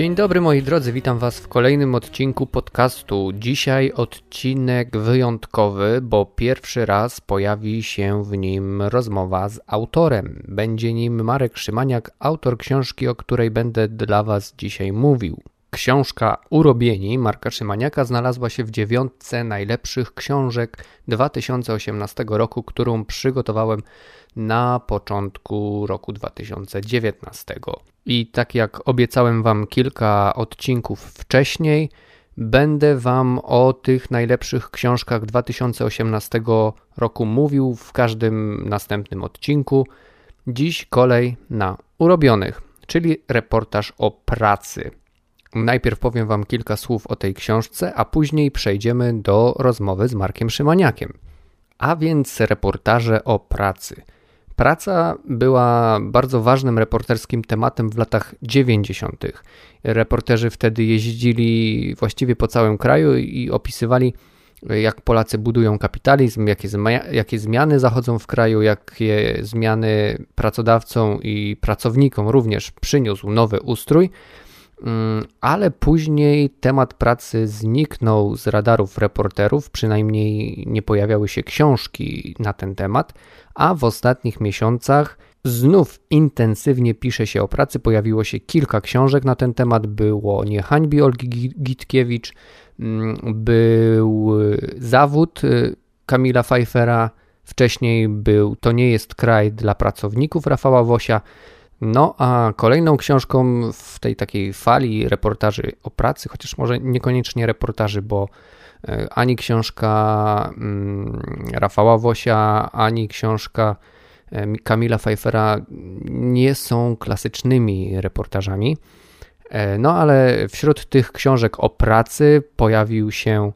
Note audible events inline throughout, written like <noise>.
Dzień dobry moi drodzy, witam Was w kolejnym odcinku podcastu. Dzisiaj odcinek wyjątkowy, bo pierwszy raz pojawi się w nim rozmowa z autorem. Będzie nim Marek Szymaniak, autor książki, o której będę dla Was dzisiaj mówił. Książka Urobieni Marka Szymaniaka znalazła się w dziewiątce najlepszych książek 2018 roku, którą przygotowałem na początku roku 2019. I tak jak obiecałem Wam kilka odcinków wcześniej, będę Wam o tych najlepszych książkach 2018 roku mówił w każdym następnym odcinku. Dziś kolej na urobionych, czyli reportaż o pracy. Najpierw powiem Wam kilka słów o tej książce, a później przejdziemy do rozmowy z Markiem Szymaniakiem. A więc reportaże o pracy. Praca była bardzo ważnym reporterskim tematem w latach 90. Reporterzy wtedy jeździli właściwie po całym kraju i opisywali, jak Polacy budują kapitalizm, jakie, jakie zmiany zachodzą w kraju, jakie zmiany pracodawcom i pracownikom również przyniósł nowy ustrój. Mm, ale później temat pracy zniknął z radarów reporterów, przynajmniej nie pojawiały się książki na ten temat, a w ostatnich miesiącach znów intensywnie pisze się o pracy. Pojawiło się kilka książek na ten temat. Było Nie hańbi Olgi Gitkiewicz, mm, był zawód y, Kamila Pfeiffera, wcześniej był To nie jest kraj dla pracowników Rafała Wosia. No a kolejną książką w tej takiej fali reportaży o pracy, chociaż może niekoniecznie reportaży, bo e, ani książka mm, Rafała Wosia, ani książka e, Kamila Pfeiffera nie są klasycznymi reportażami. E, no ale wśród tych książek o pracy pojawił się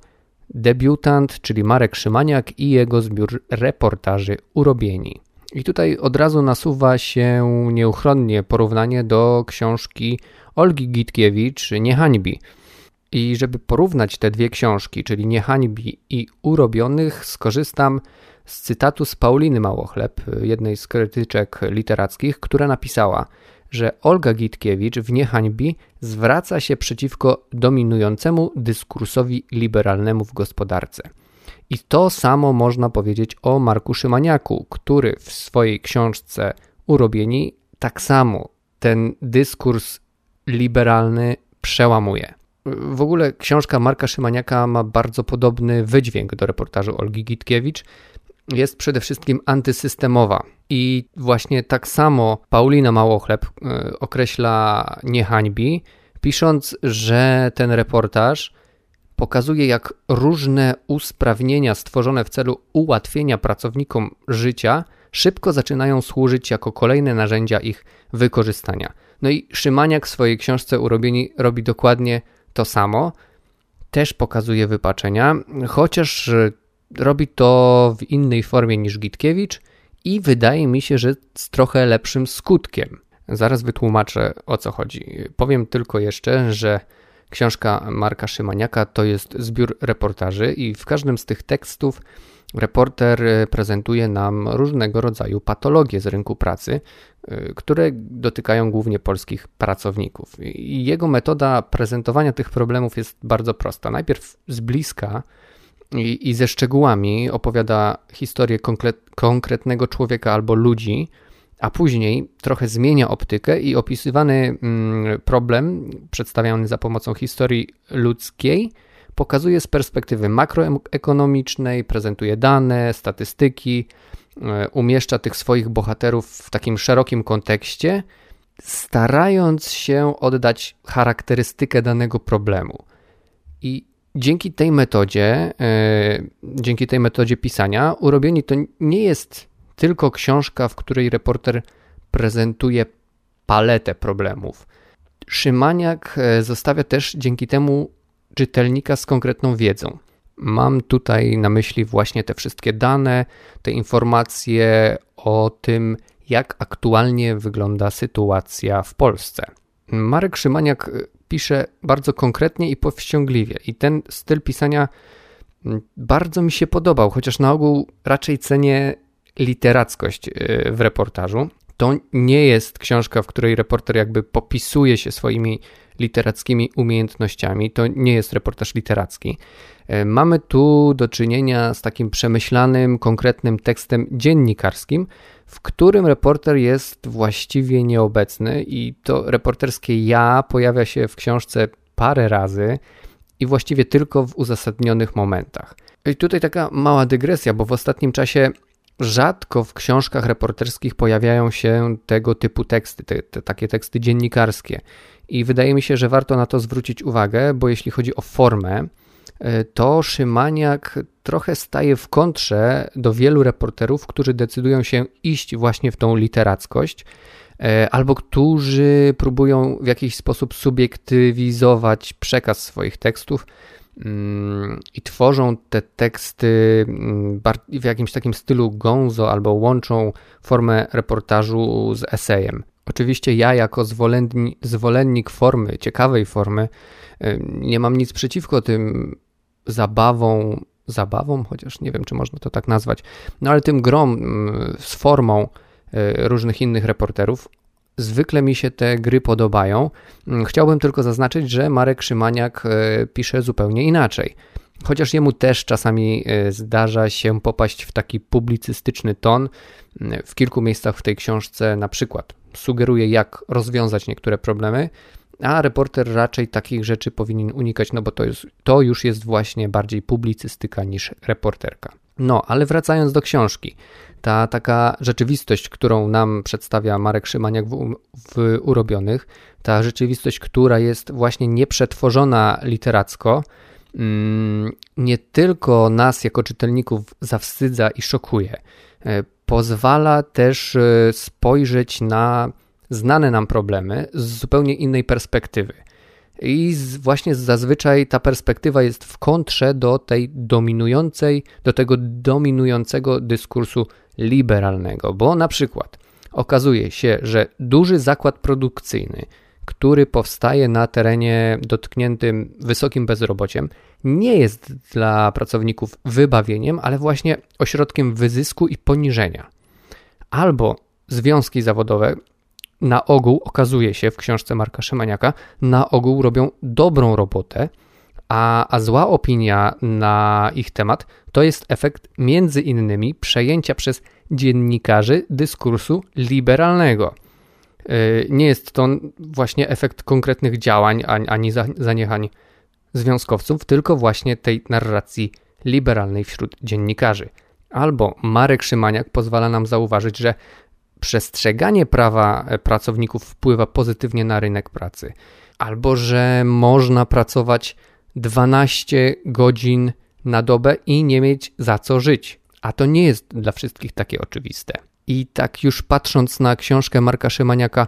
debiutant, czyli Marek Szymaniak i jego zbiór reportaży Urobieni. I tutaj od razu nasuwa się nieuchronnie porównanie do książki Olgi Gitkiewicz Nie hańbi. I żeby porównać te dwie książki, czyli Nie hańbi i Urobionych, skorzystam z cytatu z Pauliny Małochleb, jednej z krytyczek literackich, która napisała, że Olga Gitkiewicz w Niehańbi zwraca się przeciwko dominującemu dyskursowi liberalnemu w gospodarce – i to samo można powiedzieć o Marku Szymaniaku, który w swojej książce Urobieni tak samo ten dyskurs liberalny przełamuje. W ogóle książka Marka Szymaniaka ma bardzo podobny wydźwięk do reportażu Olgi Gitkiewicz. Jest przede wszystkim antysystemowa. I właśnie tak samo Paulina Małochleb e, określa niehańbi, pisząc, że ten reportaż pokazuje, jak różne usprawnienia stworzone w celu ułatwienia pracownikom życia szybko zaczynają służyć jako kolejne narzędzia ich wykorzystania. No i Szymaniak w swojej książce Urobieni robi dokładnie to samo. Też pokazuje wypaczenia, chociaż robi to w innej formie niż Gitkiewicz i wydaje mi się, że z trochę lepszym skutkiem. Zaraz wytłumaczę o co chodzi. Powiem tylko jeszcze, że Książka Marka Szymaniaka to jest zbiór reportaży i w każdym z tych tekstów reporter prezentuje nam różnego rodzaju patologie z rynku pracy, y, które dotykają głównie polskich pracowników. I jego metoda prezentowania tych problemów jest bardzo prosta. Najpierw z bliska i, i ze szczegółami opowiada historię konkretnego człowieka albo ludzi, a później trochę zmienia optykę i opisywany mm, problem, przedstawiany za pomocą historii ludzkiej, pokazuje z perspektywy makroekonomicznej, prezentuje dane, statystyki, e, umieszcza tych swoich bohaterów w takim szerokim kontekście, starając się oddać charakterystykę danego problemu. I dzięki tej metodzie, e, dzięki tej metodzie pisania, urobieni to nie jest tylko książka, w której reporter prezentuje paletę problemów. Szymaniak e, zostawia też dzięki temu czytelnika z konkretną wiedzą. Mam tutaj na myśli właśnie te wszystkie dane, te informacje o tym, jak aktualnie wygląda sytuacja w Polsce. Marek Szymaniak e, pisze bardzo konkretnie i powściągliwie, i ten styl pisania bardzo mi się podobał, chociaż na ogół raczej cenię literackość y, w reportażu. To nie jest książka, w której reporter jakby popisuje się swoimi literackimi umiejętnościami. To nie jest reportaż literacki. E, mamy tu do czynienia z takim przemyślanym, konkretnym tekstem dziennikarskim, w którym reporter jest właściwie nieobecny i to reporterskie ja pojawia się w książce parę razy i właściwie tylko w uzasadnionych momentach. I tutaj taka mała dygresja, bo w ostatnim czasie rzadko w książkach reporterskich pojawiają się tego typu teksty, te, te, takie teksty dziennikarskie. I wydaje mi się, że warto na to zwrócić uwagę, bo jeśli chodzi o formę, e, to Szymaniak trochę staje w kontrze do wielu reporterów, którzy decydują się iść właśnie w tą literackość, e, albo którzy próbują w jakiś sposób subiektywizować przekaz swoich tekstów i tworzą te teksty mm, w jakimś takim stylu gonzo albo łączą formę reportażu z esejem. Oczywiście ja jako zwolennik formy, ciekawej formy, e, nie mam nic przeciwko tym zabawom zabawą, chociaż nie wiem, czy można to tak nazwać, no ale tym grom mm, z formą y, różnych innych reporterów. Zwykle mi się te gry podobają. Mm, chciałbym tylko zaznaczyć, że Marek Szymaniak y, pisze zupełnie inaczej. Chociaż jemu też czasami y, zdarza się popaść w taki publicystyczny ton. W kilku miejscach w tej książce na przykład sugeruje, jak rozwiązać niektóre problemy, a reporter raczej takich rzeczy powinien unikać, no bo to, jest, to już jest właśnie bardziej publicystyka niż reporterka. No, ale wracając do książki, ta taka rzeczywistość, którą nam przedstawia Marek Szymaniak w, w Urobionych, ta rzeczywistość, która jest właśnie nieprzetworzona literacko, mm, nie tylko nas jako czytelników zawstydza i szokuje, e, pozwala też e, spojrzeć na znane nam problemy z zupełnie innej perspektywy. I właśnie zazwyczaj ta perspektywa jest w kontrze do tej dominującej, do tego dominującego dyskursu liberalnego, bo na przykład okazuje się, że duży zakład produkcyjny, który powstaje na terenie dotkniętym wysokim bezrobociem, nie jest dla pracowników wybawieniem, ale właśnie ośrodkiem wyzysku i poniżenia. Albo związki zawodowe, na ogół okazuje się w książce Marka Szymaniaka, na ogół robią dobrą robotę, a, a zła opinia na ich temat to jest efekt między innymi przejęcia przez dziennikarzy dyskursu liberalnego. Y, nie jest to właśnie efekt konkretnych działań ani zaniechań związkowców, tylko właśnie tej narracji liberalnej wśród dziennikarzy. Albo Marek Szymaniak pozwala nam zauważyć, że przestrzeganie prawa e, pracowników wpływa pozytywnie na rynek pracy, albo że można pracować 12 godzin na dobę i nie mieć za co żyć. A to nie jest dla wszystkich takie oczywiste. I tak już patrząc na książkę Marka Szymaniaka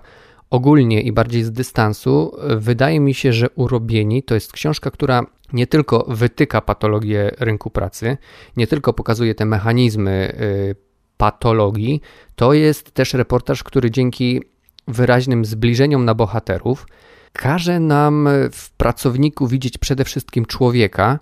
ogólnie i bardziej z dystansu, wydaje mi się, że Urobieni to jest książka, która nie tylko wytyka patologię rynku pracy, nie tylko pokazuje te mechanizmy y, patologii, to jest też reportaż, który dzięki wyraźnym zbliżeniom na bohaterów każe nam w pracowniku widzieć przede wszystkim człowieka,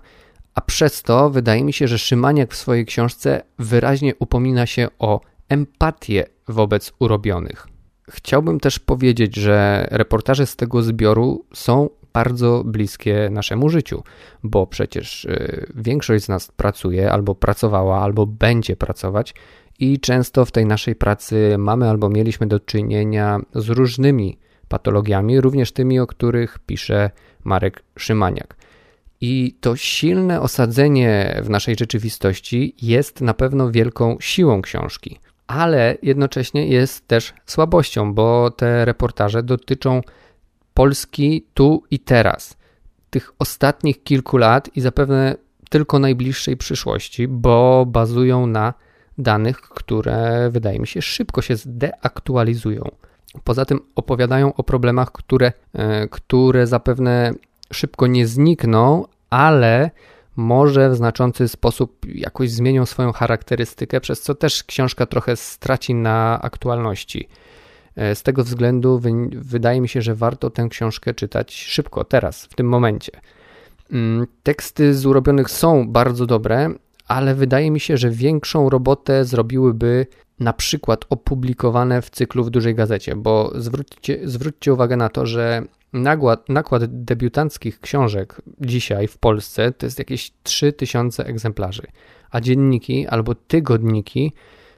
a przez to wydaje mi się, że Szymaniak w swojej książce wyraźnie upomina się o empatię wobec urobionych. Chciałbym też powiedzieć, że reportaże z tego zbioru są bardzo bliskie naszemu życiu, bo przecież y, większość z nas pracuje albo pracowała, albo będzie pracować i często w tej naszej pracy mamy albo mieliśmy do czynienia z różnymi patologiami, również tymi, o których pisze Marek Szymaniak. I to silne osadzenie w naszej rzeczywistości jest na pewno wielką siłą książki, ale jednocześnie jest też słabością, bo te reportaże dotyczą Polski tu i teraz, tych ostatnich kilku lat i zapewne tylko najbliższej przyszłości, bo bazują na danych, które wydaje mi się szybko się zdeaktualizują. Poza tym opowiadają o problemach, które, e, które zapewne szybko nie znikną, ale może w znaczący sposób jakoś zmienią swoją charakterystykę, przez co też książka trochę straci na aktualności. E, z tego względu wydaje mi się, że warto tę książkę czytać szybko, teraz, w tym momencie. Mm, teksty z urobionych są bardzo dobre, ale wydaje mi się, że większą robotę zrobiłyby na przykład opublikowane w cyklu w dużej gazecie, bo zwróćcie, zwróćcie uwagę na to, że nakład, nakład debiutanckich książek dzisiaj w Polsce to jest jakieś 3000 egzemplarzy, a dzienniki albo tygodniki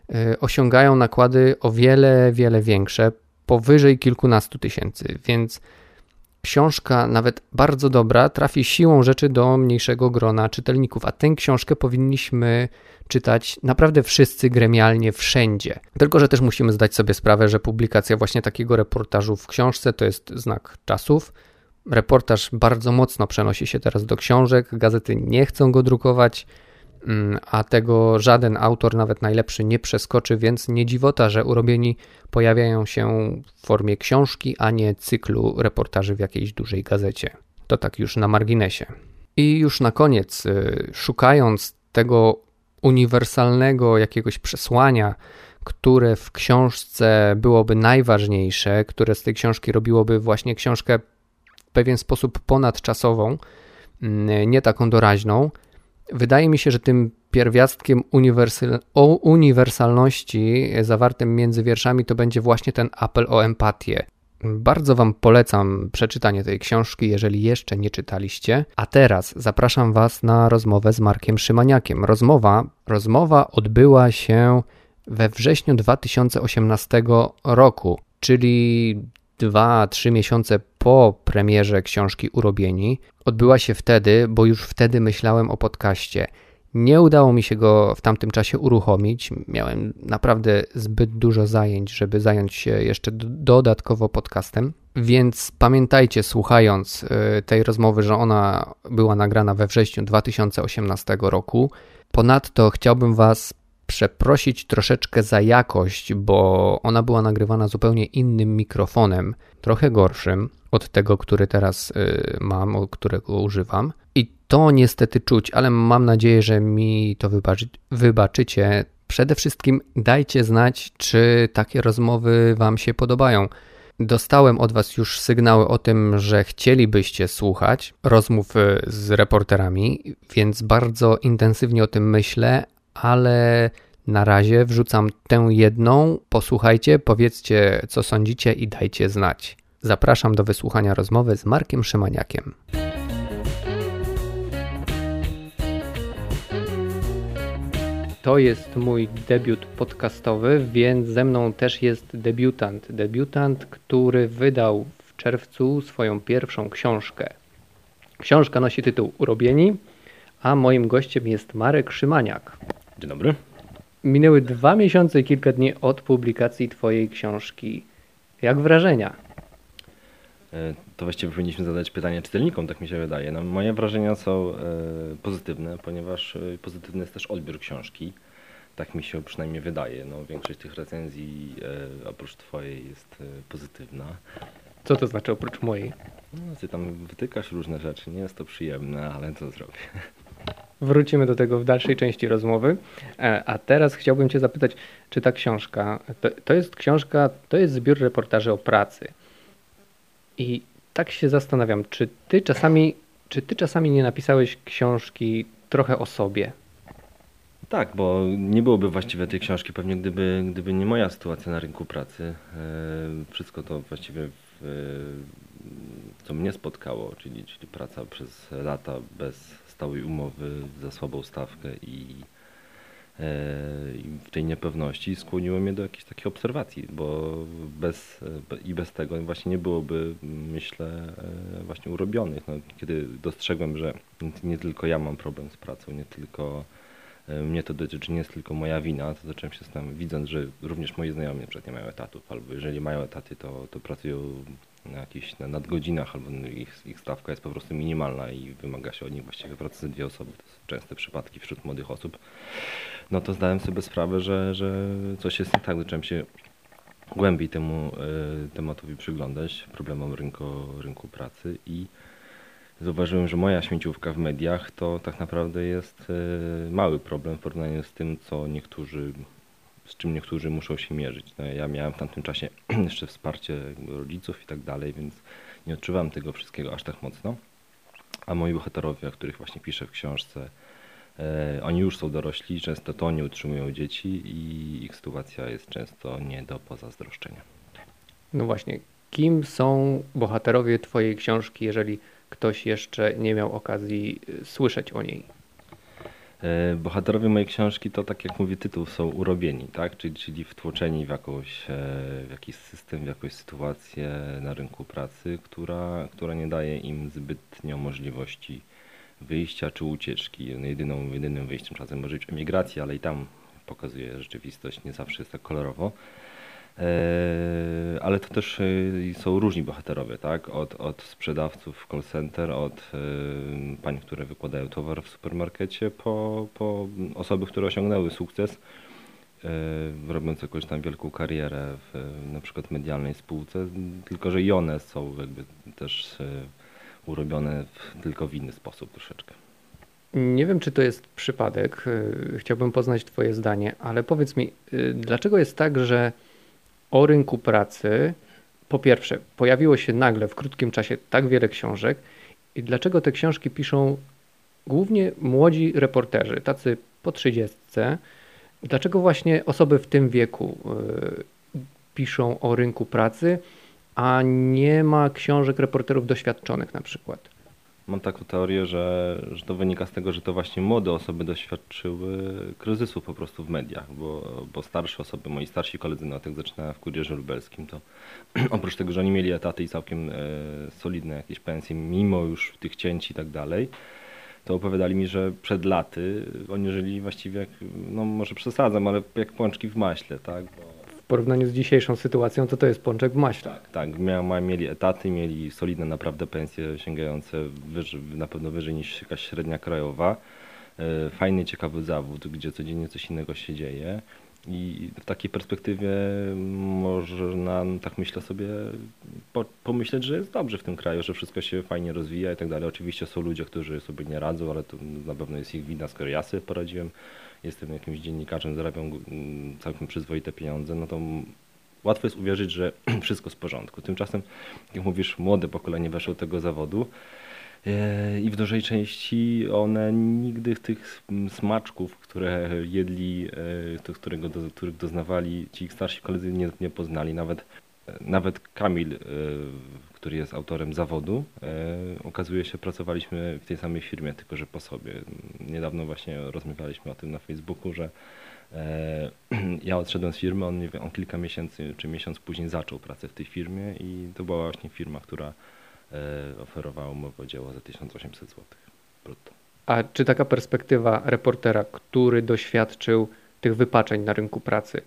y, osiągają nakłady o wiele, wiele większe, powyżej kilkunastu tysięcy, więc książka, nawet bardzo dobra, trafi siłą rzeczy do mniejszego grona czytelników, a tę książkę powinniśmy czytać naprawdę wszyscy gremialnie, wszędzie. Tylko, że też musimy zdać sobie sprawę, że publikacja właśnie takiego reportażu w książce to jest znak czasów. Reportaż bardzo mocno przenosi się teraz do książek, gazety nie chcą go drukować, a tego żaden autor, nawet najlepszy, nie przeskoczy, więc nie dziwota, że urobieni pojawiają się w formie książki, a nie cyklu reportaży w jakiejś dużej gazecie. To tak już na marginesie. I już na koniec, y, szukając tego uniwersalnego jakiegoś przesłania, które w książce byłoby najważniejsze, które z tej książki robiłoby właśnie książkę w pewien sposób ponadczasową, mm, nie taką doraźną. Wydaje mi się, że tym pierwiastkiem o uniwersalności zawartym między wierszami to będzie właśnie ten apel o empatię. Bardzo Wam polecam przeczytanie tej książki, jeżeli jeszcze nie czytaliście. A teraz zapraszam Was na rozmowę z Markiem Szymaniakiem. Rozmowa, rozmowa odbyła się we wrześniu 2018 roku, czyli 2-3 miesiące po premierze książki Urobieni. Odbyła się wtedy, bo już wtedy myślałem o podcaście. Nie udało mi się go w tamtym czasie uruchomić. Miałem naprawdę zbyt dużo zajęć, żeby zająć się jeszcze dodatkowo podcastem. Więc pamiętajcie, słuchając y, tej rozmowy, że ona była nagrana we wrześniu 2018 roku. Ponadto chciałbym Was przeprosić troszeczkę za jakość, bo ona była nagrywana zupełnie innym mikrofonem, trochę gorszym od tego, który teraz y, mam, którego używam. I to niestety czuć, ale mam nadzieję, że mi to wybaczy, wybaczycie. Przede wszystkim dajcie znać, czy takie rozmowy Wam się podobają. Dostałem od Was już sygnały o tym, że chcielibyście słuchać rozmów y, z reporterami, więc bardzo intensywnie o tym myślę, ale na razie wrzucam tę jedną. Posłuchajcie, powiedzcie, co sądzicie i dajcie znać. Zapraszam do wysłuchania rozmowy z Markiem Szymaniakiem. To jest mój debiut podcastowy, więc ze mną też jest debiutant. Debiutant, który wydał w czerwcu swoją pierwszą książkę. Książka nosi tytuł Urobieni, a moim gościem jest Marek Szymaniak. Dzień dobry. Minęły dwa miesiące i kilka dni od publikacji Twojej książki. Jak wrażenia? E, to właściwie powinniśmy zadać pytanie czytelnikom, tak mi się wydaje. No, moje wrażenia są e, pozytywne, ponieważ e, pozytywny jest też odbiór książki. Tak mi się przynajmniej wydaje. No, większość tych recenzji oprócz Twojej jest pozytywna. Co to znaczy oprócz mojej? No, ty tam wytykasz różne rzeczy, nie jest to przyjemne, ale co zrobię. Wrócimy do tego w dalszej części rozmowy. A teraz chciałbym Cię zapytać, czy ta książka, to, to jest książka, to jest zbiór reportaży o pracy. I tak się zastanawiam, czy ty czasami, czy ty czasami nie napisałeś książki trochę o sobie? Tak, bo nie byłoby właściwie tej książki pewnie gdyby, gdyby nie moja sytuacja na rynku pracy. E, wszystko to właściwie w, co mnie spotkało, czyli, czyli praca przez lata bez stałej umowy, za słabą stawkę i w tej niepewności skłoniło mnie do jakiejś takiej obserwacji, bo bez, i bez tego właśnie nie byłoby, myślę, e, właśnie urobionych. No, kiedy dostrzegłem, że nie tylko ja mam problem z pracą, nie tylko e, mnie to dotyczy, nie jest tylko moja wina, to zacząłem się zastanawiać, widząc, że również moi znajomi na przykład nie mają etatów, albo jeżeli mają etaty, to, to pracują na jakichś na nadgodzinach, albo ich, ich stawka jest po prostu minimalna i wymaga się od nich właściwie pracy dwie osoby. To są częste przypadki wśród młodych osób no to zdałem sobie sprawę, że, że coś jest nie tak. Zacząłem się głębiej temu y, tematowi przyglądać, problemom rynku, rynku pracy i zauważyłem, że moja śmieciówka w mediach to tak naprawdę jest y, mały problem w porównaniu z tym, co niektórzy, z czym niektórzy muszą się mierzyć. No, ja miałem w tamtym czasie <clears throat> jeszcze wsparcie rodziców i tak dalej, więc nie odczuwałem tego wszystkiego aż tak mocno. A moi bohaterowie, o których właśnie piszę w książce, Oni już są dorośli, często to oni utrzymują dzieci i ich sytuacja jest często nie do pozazdroszczenia. No właśnie, kim są bohaterowie Twojej książki, jeżeli ktoś jeszcze nie miał okazji słyszeć o niej? E, bohaterowie mojej książki to, tak jak mówi tytuł, są urobieni, tak? czyli, czyli wtłoczeni w, jakąś, e, w jakiś system, w jakąś sytuację na rynku pracy, która, która nie daje im zbytnio możliwości wyjścia czy ucieczki. Jedyną, jedynym wyjściem czasem może być emigracja, ale i tam pokazuje rzeczywistość, nie zawsze jest tak kolorowo. E, ale to też e, są różni bohaterowie, tak? Od, od sprzedawców call center, od e, pań, które wykładają towar w supermarkecie, po, po osoby, które osiągnęły sukces, robiąc jakąś tam wielką karierę w na przykład medialnej spółce, tylko że i one są jakby też urobione w, tylko w inny sposób troszeczkę. Nie wiem, czy to jest przypadek. Chciałbym poznać Twoje zdanie, ale powiedz mi, dlaczego jest tak, że o rynku pracy, po pierwsze, pojawiło się nagle w krótkim czasie tak wiele książek i dlaczego te książki piszą głównie młodzi reporterzy, tacy po trzydziestce. Dlaczego właśnie osoby w tym wieku y, piszą o rynku pracy, a nie ma książek reporterów doświadczonych na przykład? Mam taką teorię, że, że to wynika z tego, że to właśnie młode osoby doświadczyły kryzysu po prostu w mediach, bo, bo starsze osoby, moi starsi koledzy, no tak zaczynałem w kurierze lubelskim, to <clears throat> oprócz tego, że oni mieli etaty i całkiem e, solidne jakieś pensje, mimo już tych cięć i tak dalej, to opowiadali mi, że przed laty oni żyli właściwie jak, no może przesadzam, ale jak pączki w maśle, tak? Bo porównaniu z dzisiejszą sytuacją, to to jest pączek w maśle. Tak, tak. mieli etaty, mieli solidne naprawdę pensje sięgające wyżej, na pewno wyżej niż jakaś średnia krajowa. E, fajny, ciekawy zawód, gdzie codziennie coś innego się dzieje. I w takiej perspektywie można, tak myślę sobie, po, pomyśleć, że jest dobrze w tym kraju, że wszystko się fajnie rozwija i tak dalej. Oczywiście są ludzie, którzy sobie nie radzą, ale to na pewno jest ich wina, skoro ja sobie poradziłem jestem jakimś dziennikarzem, zarabiam mm, całkiem przyzwoite pieniądze, no to łatwo jest uwierzyć, że <clears throat> wszystko w porządku. Tymczasem, jak mówisz, młode pokolenie weszło do tego zawodu e, i w dużej części one nigdy tych smaczków, które jedli, e, którego, których doznawali ci starsi koledzy nie, nie poznali. Nawet, nawet Kamil e, który jest autorem zawodu. E, okazuje się, pracowaliśmy w tej samej firmie, tylko że po sobie. Niedawno właśnie rozmawialiśmy o tym na Facebooku, że e, <clears throat> ja odszedłem z firmy, on, on kilka miesięcy czy miesiąc później zaczął pracę w tej firmie i to była właśnie firma, która e, oferowała umowę dzieło za 1800 zł brutto. A czy taka perspektywa reportera, który doświadczył tych wypaczeń na rynku pracy,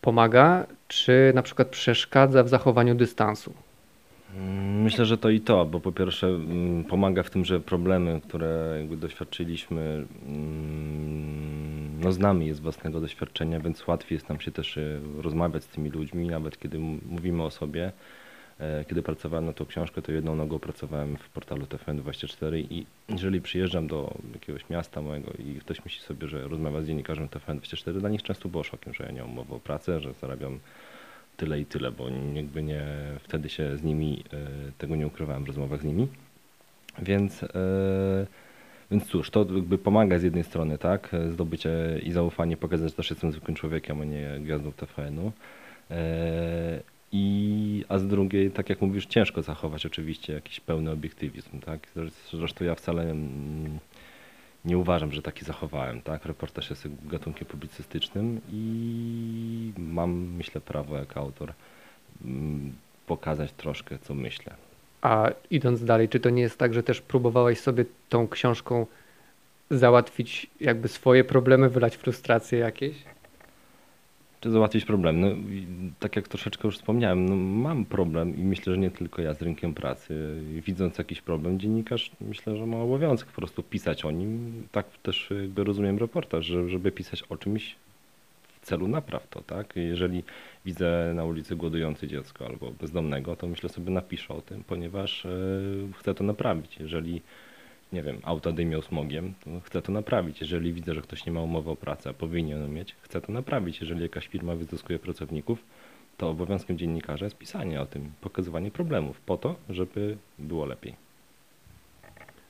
pomaga, czy na przykład przeszkadza w zachowaniu dystansu? Myślę, że to i to, bo po pierwsze mm, pomaga w tym, że problemy, które jakby doświadczyliśmy, mm, no znamy je z własnego doświadczenia, więc łatwiej jest nam się też y, rozmawiać z tymi ludźmi, nawet kiedy mówimy o sobie. E, kiedy pracowałem na tą książkę, to jedną nogą pracowałem w portalu TFN24 i jeżeli przyjeżdżam do jakiegoś miasta mojego i ktoś myśli sobie, że rozmawia z dziennikarzem TFN24, dla nich często było szokiem, że ja nie mam umowy o pracę, że zarabiam tyle i tyle, bo jakby nie, wtedy się z nimi, e, tego nie ukrywałem w rozmowach z nimi. Więc, e, więc cóż, to jakby pomaga z jednej strony, tak, zdobycie i zaufanie, pokazać, że też jestem zwykłym człowiekiem, a nie gwiazdą TVN-u. E, I, a z drugiej, tak jak mówisz, ciężko zachować oczywiście jakiś pełny obiektywizm, tak. Zresztą ja wcale mm, nie uważam, że taki zachowałem. Tak? Reportaż jest gatunkiem publicystycznym i mam, myślę, prawo jako autor mm, pokazać troszkę, co myślę. A idąc dalej, czy to nie jest tak, że też próbowałeś sobie tą książką załatwić jakby swoje problemy, wylać frustracje jakieś? Czy załatwić problem. No, tak jak troszeczkę już wspomniałem, no, mam problem i myślę, że nie tylko ja z rynkiem pracy. Widząc jakiś problem, dziennikarz myślę, że ma obowiązek po prostu pisać o nim. Tak też jakby rozumiem reportaż, że, żeby pisać o czymś w celu napraw to, tak? Jeżeli widzę na ulicy głodujące dziecko albo bezdomnego, to myślę sobie napiszę o tym, ponieważ yy, chcę to naprawić. Jeżeli nie wiem, auta dymią smogiem, to chcę to naprawić. Jeżeli widzę, że ktoś nie ma umowy o pracę, a powinien ją mieć, chcę to naprawić. Jeżeli jakaś firma wyzyskuje pracowników, to obowiązkiem dziennikarza jest pisanie o tym, pokazywanie problemów po to, żeby było lepiej.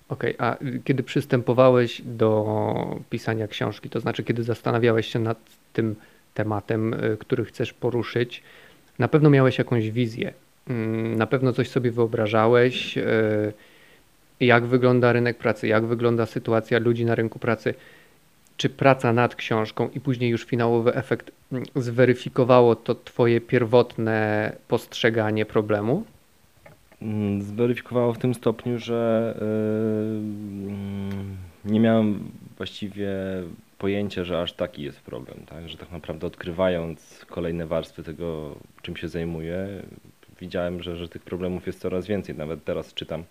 Okej, okay, a kiedy przystępowałeś do pisania książki, to znaczy kiedy zastanawiałeś się nad tym tematem, y, który chcesz poruszyć, na pewno miałeś jakąś wizję, mm, na pewno coś sobie wyobrażałeś, y, jak wygląda rynek pracy, jak wygląda sytuacja ludzi na rynku pracy. Czy praca nad książką i później już finałowy efekt mm, zweryfikowało to Twoje pierwotne postrzeganie problemu? Mm, zweryfikowało w tym stopniu, że yy, nie miałem właściwie pojęcia, że aż taki jest problem, tak? że tak naprawdę odkrywając kolejne warstwy tego, czym się zajmuję, widziałem, że, że tych problemów jest coraz więcej. Nawet teraz czytam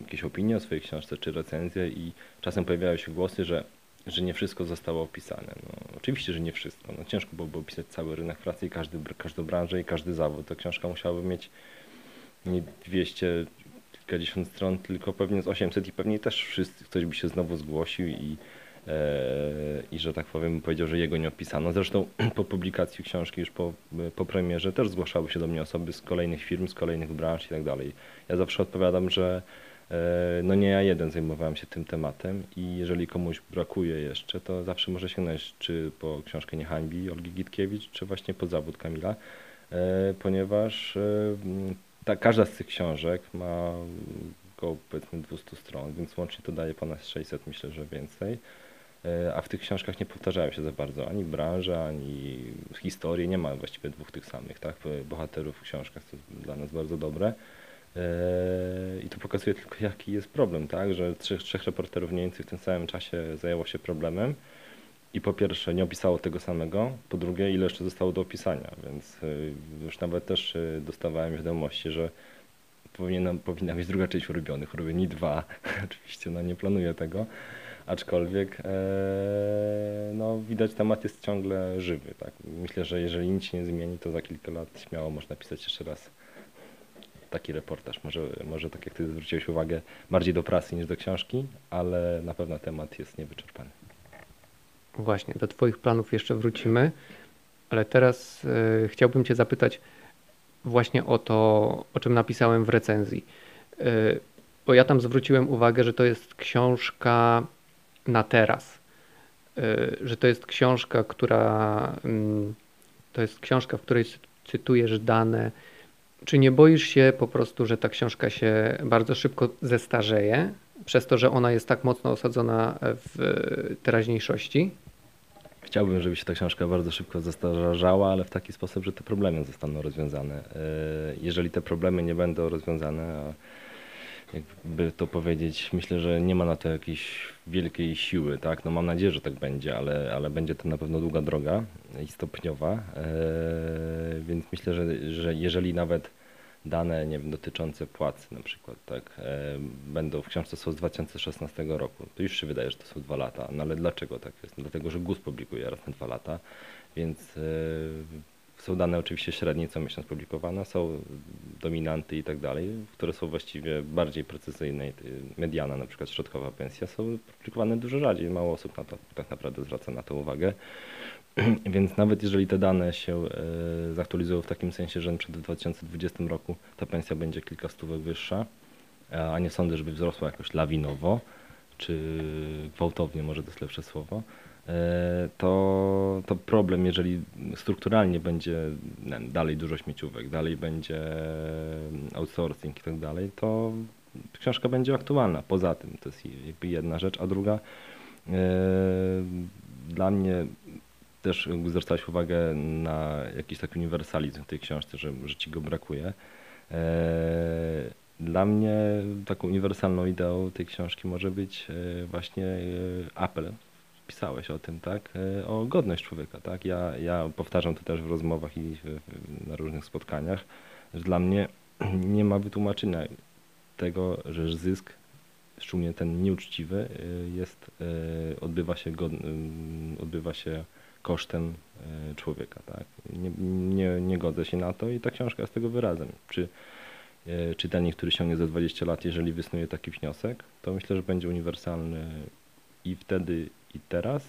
jakieś opinie o swojej książce czy recenzje i czasem pojawiają się głosy, że, że nie wszystko zostało opisane. No, oczywiście, że nie wszystko. No, ciężko byłoby opisać cały rynek pracy i każdy, każdą branżę i każdy zawód. Ta książka musiałaby mieć nie 200 kilkadziesiąt stron, tylko pewnie z 800 i pewnie też wszyscy, ktoś by się znowu zgłosił i, e, i że tak powiem powiedział, że jego nie opisano. Zresztą <clears throat> po publikacji książki, już po, po premierze też zgłaszały się do mnie osoby z kolejnych firm, z kolejnych branż i tak dalej. Ja zawsze odpowiadam, że e, no nie ja jeden zajmowałem się tym tematem i jeżeli komuś brakuje jeszcze, to zawsze może sięgnąć czy po książkę Nie hańbi Olgi Gitkiewicz, czy właśnie po zawód Kamila, e, ponieważ ta, każda z tych książek ma około powiedzmy 200 stron, więc łącznie to daje ponad 600, myślę, że więcej. E, a w tych książkach nie powtarzają się za bardzo ani branże, ani historie. Nie ma właściwie dwóch tych samych, tak? Bohaterów w książkach, to dla nas bardzo dobre. E, I to pokazuje tylko, jaki jest problem, tak? Że trzech, trzech reporterów mniej więcej w tym samym czasie zajęło się problemem i po pierwsze nie opisało tego samego, po drugie ile jeszcze zostało do opisania, więc y, już nawet też dostawałem wiadomości, że powinna, powinna być druga część urobionych, urobieni dwa, <laughs> oczywiście no nie planuję tego, aczkolwiek e, no widać temat jest ciągle żywy, tak. Myślę, że jeżeli nic się nie zmieni, to za kilka lat śmiało można pisać jeszcze raz taki reportaż. Może, może tak jak ty zwróciłeś uwagę, bardziej do prasy niż do książki, ale na pewno temat jest niewyczerpany. Właśnie, do Twoich planów jeszcze wrócimy, ale teraz y, chciałbym Cię zapytać właśnie o to, o czym napisałem w recenzji. Y, bo ja tam zwróciłem uwagę, że to jest książka na teraz. Y, że to jest książka, która mm, to jest książka, w której cytujesz dane. Czy nie boisz się po prostu, że ta książka się bardzo szybko zestarzeje, przez to, że ona jest tak mocno osadzona w teraźniejszości? Chciałbym, żeby się ta książka bardzo szybko zestarzała, ale w taki sposób, że te problemy zostaną rozwiązane. E, jeżeli te problemy nie będą rozwiązane, jakby to powiedzieć, myślę, że nie ma na to jakiejś wielkiej siły, tak? No mam nadzieję, że tak będzie, ale, ale będzie to na pewno długa droga i stopniowa, e, więc myślę, że, że jeżeli nawet dane nie wiem, dotyczące płacy na przykład, tak, e, będą w książce są z 2016 roku. To już się wydaje, że to są dwa lata, no ale dlaczego tak jest? No dlatego, że GUS publikuje raz na dwa lata, więc e, są dane oczywiście średnie co miesiąc publikowane, są dominanty i tak dalej, które są właściwie bardziej precyzyjne. Mediana, na przykład środkowa pensja, są publikowane dużo rzadziej. Mało osób na to tak naprawdę zwraca na to uwagę. <clears throat> Więc nawet jeżeli te dane się e, zaktualizują w takim sensie, że przed 2020 roku ta pensja będzie kilka stówek wyższa, a nie sądzę, żeby wzrosła jakoś lawinowo, czy gwałtownie, może to jest lepsze słowo, to, to problem, jeżeli strukturalnie będzie dalej dużo śmieciówek, dalej będzie outsourcing i tak dalej, to książka będzie aktualna. Poza tym to jest jedna rzecz, a druga e, dla mnie też zwracałeś uwagę na jakiś taki uniwersalizm w tej książce, że, że ci go brakuje. E, dla mnie taką uniwersalną ideą tej książki może być e, właśnie e, apel. Pisałeś o tym, tak? O godność człowieka, tak? Ja, ja powtarzam to też w rozmowach i na różnych spotkaniach, że dla mnie <clears throat> nie ma wytłumaczenia tego, że zysk, szczególnie ten nieuczciwy, jest, odbywa się, odbywa się kosztem e, człowieka. Tak? Nie, nie, nie godzę się na to i ta książka jest tego wyrazem. Czy e, czytelnik, który sięgnie za 20 lat, jeżeli wysnuje taki wniosek, to myślę, że będzie uniwersalny i wtedy, i teraz,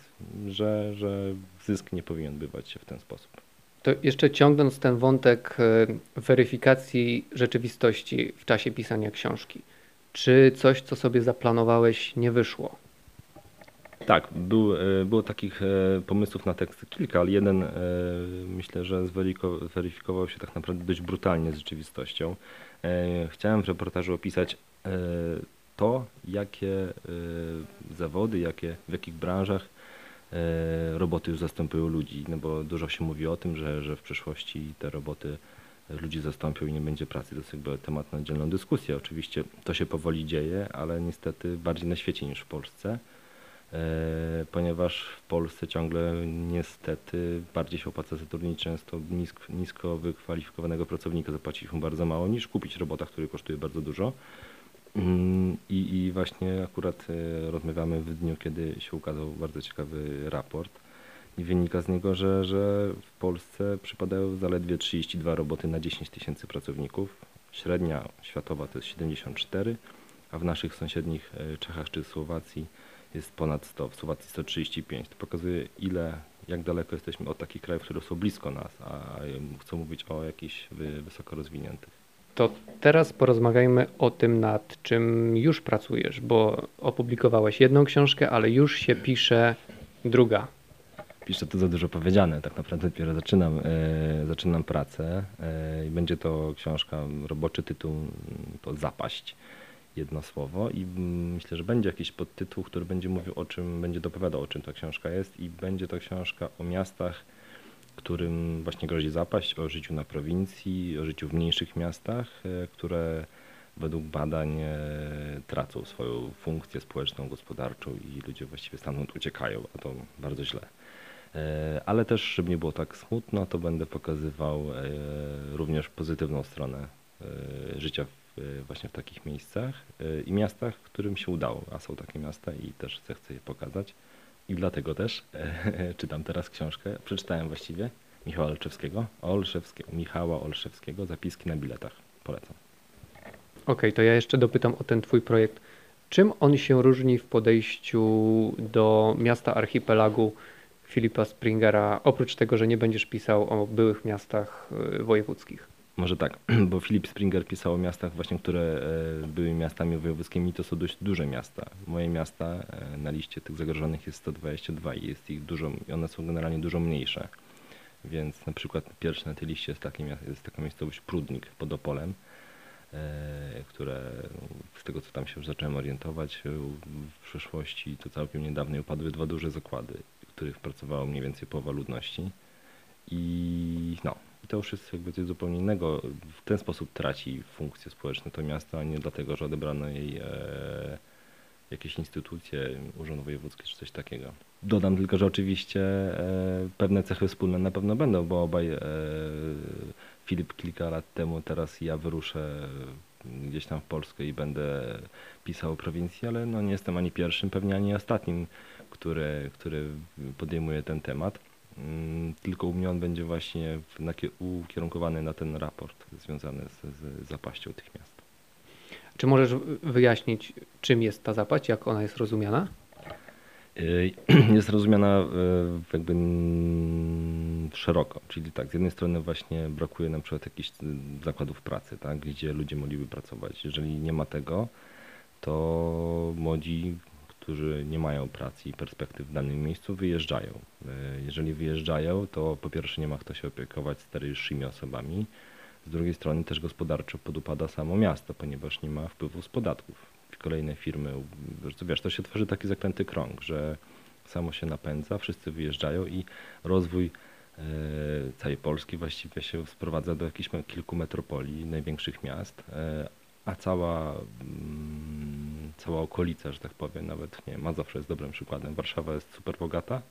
że, że zysk nie powinien odbywać się w ten sposób. To jeszcze ciągnąc ten wątek e, weryfikacji rzeczywistości w czasie pisania książki. Czy coś, co sobie zaplanowałeś, nie wyszło? Tak, był, e, było takich e, pomysłów na tekst kilka, ale jeden myślę, że zweryfikował się tak naprawdę dość brutalnie z rzeczywistością. Chciałem w reportażu opisać to, jakie zawody, jakie, w jakich branżach roboty już zastępują ludzi, no bo dużo się mówi o tym, że, że w przyszłości te roboty ludzi zastąpią i nie będzie pracy. To jest jakby temat na oddzielną dyskusję. Oczywiście to się powoli dzieje, ale niestety bardziej na świecie niż w Polsce. E, ponieważ w Polsce ciągle niestety bardziej się opłaca zatrudnić często nisko, nisko wykwalifikowanego pracownika, zapłacić mu bardzo mało, niż kupić robota, który kosztuje bardzo dużo. Mm, I, I, właśnie akurat e, rozmawiamy w dniu, kiedy się ukazał bardzo ciekawy raport i wynika z niego, że, że w Polsce przypadają zaledwie 32 roboty na 10 tysięcy pracowników. Średnia światowa to jest 74, a w naszych sąsiednich e, Czechach czy Słowacji jest ponad 100, w Słowacji 135. To pokazuje ile, jak daleko jesteśmy od takich krajów, które są blisko nas, a chcą mówić o jakichś wysoko rozwiniętych. To teraz porozmawiajmy o tym, nad czym już pracujesz, bo opublikowałeś jedną książkę, ale już się pisze druga. Piszę to za dużo powiedziane, tak naprawdę dopiero zaczynam, e, zaczynam pracę e, i będzie to książka, roboczy tytuł to Zapaść jedno słowo i myślę, że będzie jakiś podtytuł, który będzie mówił o czym, będzie dopowiadał o czym ta książka jest i będzie to książka o miastach, którym właśnie grozi zapaść, o życiu na prowincji, o życiu w mniejszych miastach, e, które według badań e, tracą swoją funkcję społeczną, gospodarczą i ludzie właściwie stamtąd uciekają, a to bardzo źle. E, ale też, żeby nie było tak smutno, to będę pokazywał również pozytywną stronę życia właśnie w takich miejscach i miastach, którym się udało, a są takie miasta i też chcę je pokazać. I dlatego też <laughs> czytam teraz książkę, przeczytałem właściwie Michała Olszewskiego, Olszewskiego, Michała Olszewskiego, Zapiski na biletach. Polecam. Okej, okay, to ja jeszcze dopytam o ten twój projekt. Czym on się różni w podejściu do miasta archipelagu Filipa Springera, oprócz tego, że nie będziesz pisał o byłych miastach y, wojewódzkich? Może tak, <clears throat> bo Philip Springer pisał o miastach właśnie, które e, były miastami wojewódzkimi, to są dość duże miasta. Moje miasta e, na liście tych zagrożonych jest 122 i jest ich dużo, one są generalnie dużo mniejsze. Więc na przykład pierwsze na tej liście jest, takie, jest taka miejscowość Prudnik pod Opolem, e, które z tego co tam się już zacząłem orientować, w przeszłości to całkiem niedawno upadły dwa duże zakłady, w których pracowało mniej więcej połowa ludności. I no, i to już jest jakby coś zupełnie innego. W ten sposób traci funkcje społeczne to miasto, a nie dlatego, że odebrano jej e, jakieś instytucje, urząd wojewódzki czy coś takiego. Dodam tylko, że oczywiście e, pewne cechy wspólne na pewno będą, bo obaj e, Filip kilka lat temu, teraz ja wyruszę gdzieś tam w Polskę i będę pisał o prowincji, ale no nie jestem ani pierwszym, pewnie ani ostatnim, który, który podejmuje ten temat. Mm, tylko u mnie on będzie właśnie ukierunkowany na ten raport związany z, z zapaścią tych miast. Czy możesz wyjaśnić, czym jest ta zapaść, jak ona jest rozumiana? Y, <clears throat> jest rozumiana y, jakby szeroko, czyli tak, z jednej strony właśnie brakuje na przykład jakichś zakładów pracy, tak, gdzie ludzie mogliby pracować. Jeżeli nie ma tego, to młodzi którzy nie mają pracy i perspektyw w danym miejscu, wyjeżdżają. E, jeżeli wyjeżdżają, to po pierwsze nie ma kto się opiekować starszymi osobami, z drugiej strony też gospodarczo podupada samo miasto, ponieważ nie ma wpływu z podatków. Kolejne firmy, wiesz, to się tworzy taki zaklęty krąg, że samo się napędza, wszyscy wyjeżdżają i rozwój e, całej Polski właściwie się sprowadza do jakichś kilku metropolii, największych miast, e, a cała mm, cała okolica, że tak powiem, nawet nie Mazowsze jest dobrym przykładem. Warszawa jest super bogata,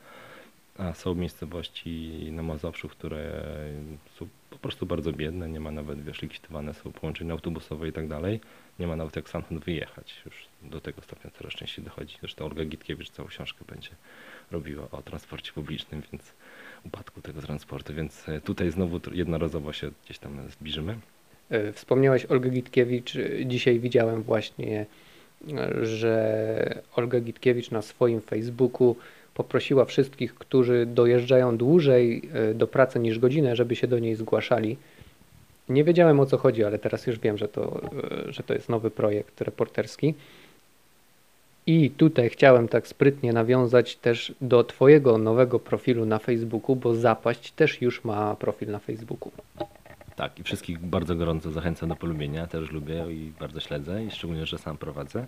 a są miejscowości na Mazowszu, które są po prostu bardzo biedne, nie ma nawet, wiesz, likwidowane są połączenia autobusowe i tak dalej. Nie ma nawet jak stamtąd wyjechać. Już do tego stopnia coraz częściej dochodzi. Zresztą Olga Gitkiewicz całą książkę będzie robiła o transporcie publicznym, więc upadku tego transportu, więc e, tutaj znowu jednorazowo się gdzieś tam zbliżymy. E, wspomniałeś Olgę Gitkiewicz. Dzisiaj widziałem właśnie że Olga Gitkiewicz na swoim Facebooku poprosiła wszystkich, którzy dojeżdżają dłużej e, do pracy niż godzinę, żeby się do niej zgłaszali. Nie wiedziałem o co chodzi, ale teraz już wiem, że to, e, że to jest nowy projekt reporterski. I tutaj chciałem tak sprytnie nawiązać też do Twojego nowego profilu na Facebooku, bo Zapaść też już ma profil na Facebooku. Tak, i wszystkich bardzo gorąco zachęcam do polubienia. Też lubię i bardzo śledzę, i szczególnie, że sam prowadzę.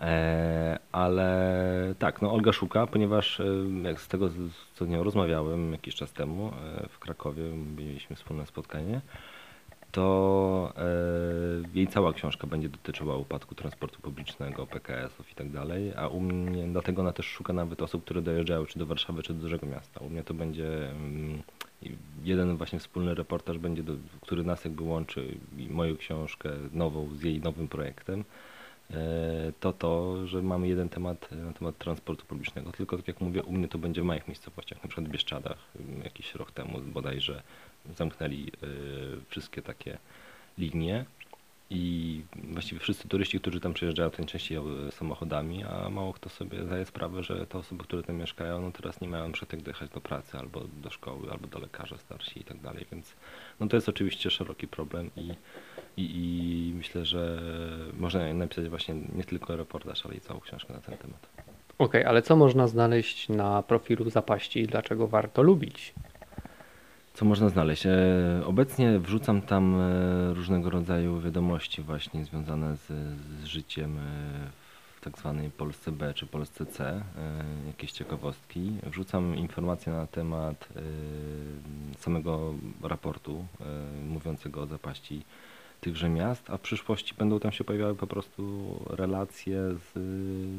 E, ale tak, no Olga szuka, ponieważ e, jak z tego, co z nią rozmawiałem jakiś czas temu e, w Krakowie, mieliśmy wspólne spotkanie, to jej cała książka będzie dotyczyła upadku transportu publicznego, PKS-ów i tak dalej, a u mnie, dlatego ona też szuka nawet osób, które dojeżdżały czy do Warszawy, czy do dużego miasta. U mnie to będzie mm, jeden właśnie wspólny reportaż, będzie do, który nas jakby łączy i moją książkę nową z jej nowym projektem E, to to, że mamy jeden temat na temat transportu publicznego. Tylko tak jak mówię, u mnie to będzie w małych miejscowościach, na przykład w Bieszczadach. Jakiś rok temu bodajże zamknęli e, wszystkie takie linie i właściwie wszyscy turyści, którzy tam przyjeżdżają, to najczęściej samochodami, a mało kto sobie zdaje sprawę, że te osoby, które tam mieszkają, no teraz nie mają przed jak dojechać do pracy, albo do szkoły, albo do lekarza starsi i tak dalej, więc no to jest oczywiście szeroki problem i i, i myślę, że można napisać właśnie nie tylko reportaż, ale i całą książkę na ten temat. Okej, okay, ale co można znaleźć na profilu Zapaści i dlaczego warto lubić? Co można znaleźć? E, obecnie wrzucam tam e, różnego rodzaju wiadomości właśnie związane z, z życiem e, w tak zwanej Polsce B czy Polsce C, jakieś ciekawostki. Wrzucam informacje na temat samego raportu mówiącego o zapaści tychże miast, a w przyszłości będą tam się pojawiały po prostu relacje z,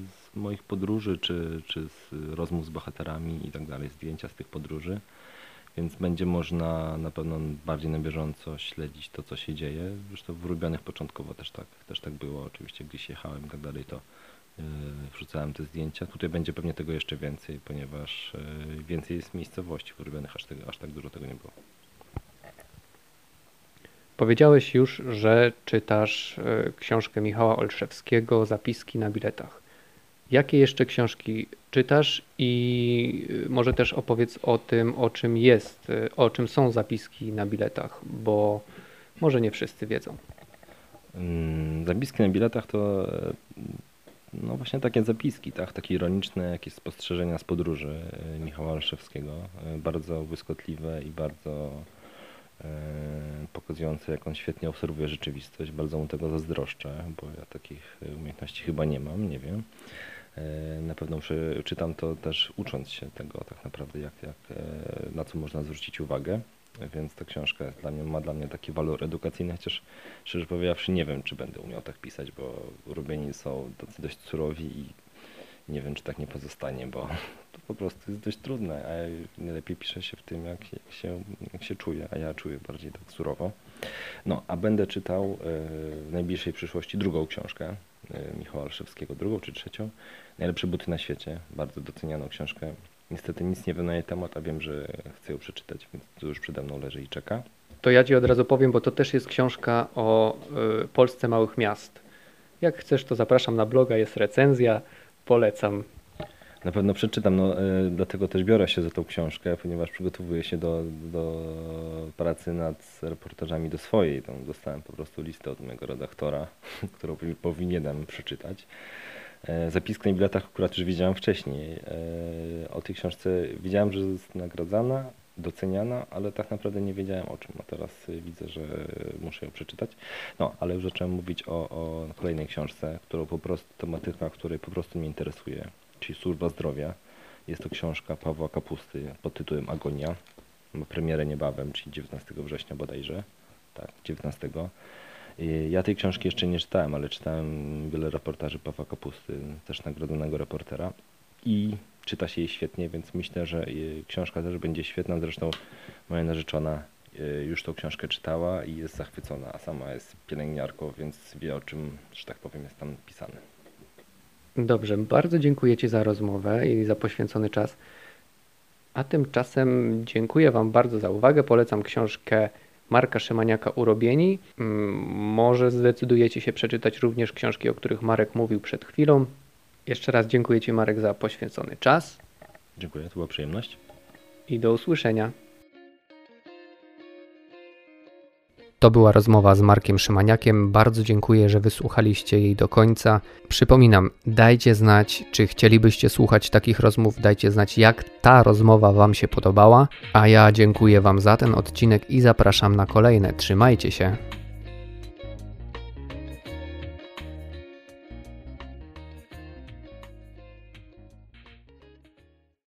z moich podróży, czy, czy z rozmów z bohaterami i tak dalej, zdjęcia z tych podróży. Więc będzie można na pewno bardziej na bieżąco śledzić to, co się dzieje. Zresztą w Rubionych początkowo też tak, też tak było. Oczywiście gdzieś jechałem i tak dalej, to yy, wrzucałem te zdjęcia. Tutaj będzie pewnie tego jeszcze więcej, ponieważ yy, więcej jest miejscowości w Rubionych, aż, tego, aż tak dużo tego nie było. Powiedziałeś już, że czytasz e, książkę Michała Olszewskiego Zapiski na biletach. Jakie jeszcze książki czytasz i e, może też opowiedz o tym, o czym jest, e, o czym są zapiski na biletach, bo może nie wszyscy wiedzą. Mm, zapiski na biletach to no właśnie takie zapiski, tak? takie ironiczne jakieś spostrzeżenia z podróży Michała Olszewskiego, bardzo błyskotliwe i bardzo E, pokazujący, jak on świetnie obserwuje rzeczywistość. Bardzo mu tego zazdroszczę, bo ja takich umiejętności chyba nie mam, nie wiem. E, na pewno czytam to też ucząc się tego tak naprawdę, jak, jak, e, na co można zwrócić uwagę. Więc ta książka dla mnie, ma dla mnie taki walor edukacyjny, chociaż szczerze powiedziawszy nie wiem, czy będę umiał tak pisać, bo robieni są dość surowi i nie wiem, czy tak nie pozostanie, bo to po prostu jest dość trudne, a najlepiej pisze się w tym, jak się, jak się czuje, a ja czuję bardziej tak surowo. No, a będę czytał e, w najbliższej przyszłości drugą książkę e, Michała Olszewskiego, drugą czy trzecią. Najlepsze buty na świecie, bardzo docenianą książkę. Niestety nic nie wiem temat, a wiem, że chcę ją przeczytać, więc tu już przede mną leży i czeka. To ja Ci od razu powiem, bo to też jest książka o y, Polsce małych miast. Jak chcesz, to zapraszam na bloga, jest recenzja polecam. Na pewno przeczytam, no, y, dlatego też biorę się za tą książkę, ponieważ przygotowuję się do, do pracy nad reportażami do swojej. Tam dostałem po prostu listę od mojego redaktora, <laughs> którą powinienem przeczytać. E, zapiskę na biletach akurat już widziałem wcześniej. E, o tej książce wiedziałem, że jest nagradzana, doceniana, ale tak naprawdę nie wiedziałem o czym, a teraz widzę, że muszę ją przeczytać. No, ale już zacząłem mówić o, o kolejnej książce, którą po prostu, tematyka, której po prostu mnie interesuje, czyli Służba Zdrowia. Jest to książka Pawła Kapusty pod tytułem Agonia. Ma premierę niebawem, czyli 19 września bodajże. Tak, 19. Ja tej książki jeszcze nie czytałem, ale czytałem wiele reportaży Pawła Kapusty, też nagrodzonego reportera. I czyta się jej świetnie, więc myślę, że książka też będzie świetna. Zresztą moja narzeczona y, już tą książkę czytała i jest zachwycona, a sama jest pielęgniarką, więc wie o czym, że tak powiem, jest tam pisane. Dobrze, bardzo dziękuję Ci za rozmowę i za poświęcony czas. A tymczasem dziękuję Wam bardzo za uwagę. Polecam książkę Marka Szymaniaka Urobieni. Mm, może zdecydujecie się przeczytać również książki, o których Marek mówił przed chwilą. Jeszcze raz dziękuję Ci, Marek, za poświęcony czas. Dziękuję, to była przyjemność. I do usłyszenia. To była rozmowa z Markiem Szymaniakiem. Bardzo dziękuję, że wysłuchaliście jej do końca. Przypominam, dajcie znać, czy chcielibyście słuchać takich rozmów, dajcie znać, jak ta rozmowa Wam się podobała. A ja dziękuję Wam za ten odcinek i zapraszam na kolejne. Trzymajcie się.